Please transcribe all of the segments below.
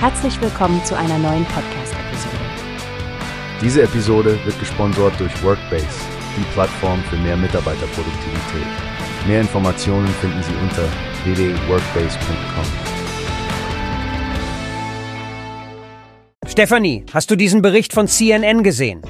Herzlich willkommen zu einer neuen Podcast-Episode. Diese Episode wird gesponsert durch Workbase, die Plattform für mehr Mitarbeiterproduktivität. Mehr Informationen finden Sie unter www.workbase.com. Stephanie, hast du diesen Bericht von CNN gesehen?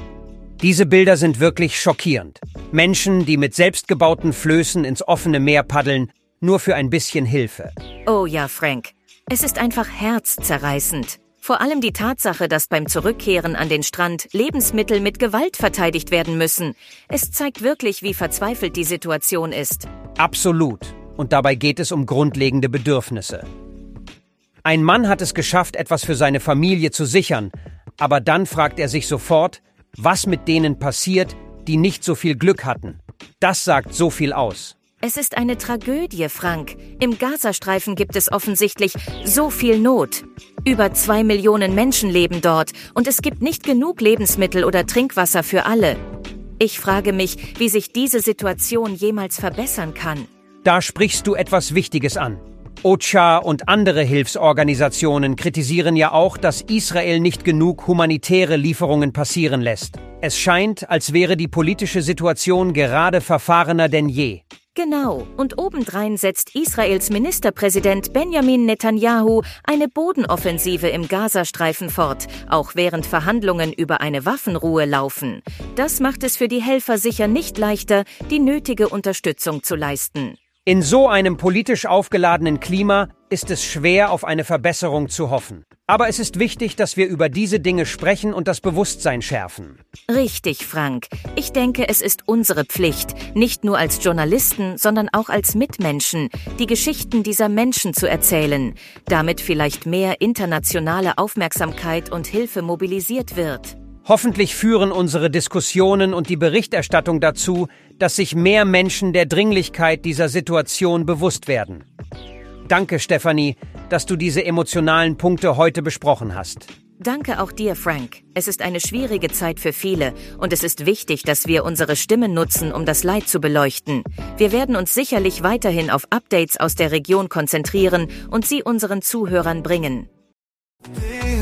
Diese Bilder sind wirklich schockierend. Menschen, die mit selbstgebauten Flößen ins offene Meer paddeln, nur für ein bisschen Hilfe. Oh ja, Frank. Es ist einfach herzzerreißend. Vor allem die Tatsache, dass beim Zurückkehren an den Strand Lebensmittel mit Gewalt verteidigt werden müssen. Es zeigt wirklich, wie verzweifelt die Situation ist. Absolut. Und dabei geht es um grundlegende Bedürfnisse. Ein Mann hat es geschafft, etwas für seine Familie zu sichern, aber dann fragt er sich sofort, was mit denen passiert, die nicht so viel Glück hatten. Das sagt so viel aus. Es ist eine Tragödie, Frank. Im Gazastreifen gibt es offensichtlich so viel Not. Über zwei Millionen Menschen leben dort und es gibt nicht genug Lebensmittel oder Trinkwasser für alle. Ich frage mich, wie sich diese Situation jemals verbessern kann. Da sprichst du etwas Wichtiges an. OCHA und andere Hilfsorganisationen kritisieren ja auch, dass Israel nicht genug humanitäre Lieferungen passieren lässt. Es scheint, als wäre die politische Situation gerade verfahrener denn je. Genau, und obendrein setzt Israels Ministerpräsident Benjamin Netanyahu eine Bodenoffensive im Gazastreifen fort, auch während Verhandlungen über eine Waffenruhe laufen. Das macht es für die Helfer sicher nicht leichter, die nötige Unterstützung zu leisten. In so einem politisch aufgeladenen Klima ist es schwer, auf eine Verbesserung zu hoffen. Aber es ist wichtig, dass wir über diese Dinge sprechen und das Bewusstsein schärfen. Richtig, Frank. Ich denke, es ist unsere Pflicht, nicht nur als Journalisten, sondern auch als Mitmenschen, die Geschichten dieser Menschen zu erzählen, damit vielleicht mehr internationale Aufmerksamkeit und Hilfe mobilisiert wird. Hoffentlich führen unsere Diskussionen und die Berichterstattung dazu, dass sich mehr Menschen der Dringlichkeit dieser Situation bewusst werden. Danke, Stefanie, dass du diese emotionalen Punkte heute besprochen hast. Danke auch dir, Frank. Es ist eine schwierige Zeit für viele und es ist wichtig, dass wir unsere Stimmen nutzen, um das Leid zu beleuchten. Wir werden uns sicherlich weiterhin auf Updates aus der Region konzentrieren und sie unseren Zuhörern bringen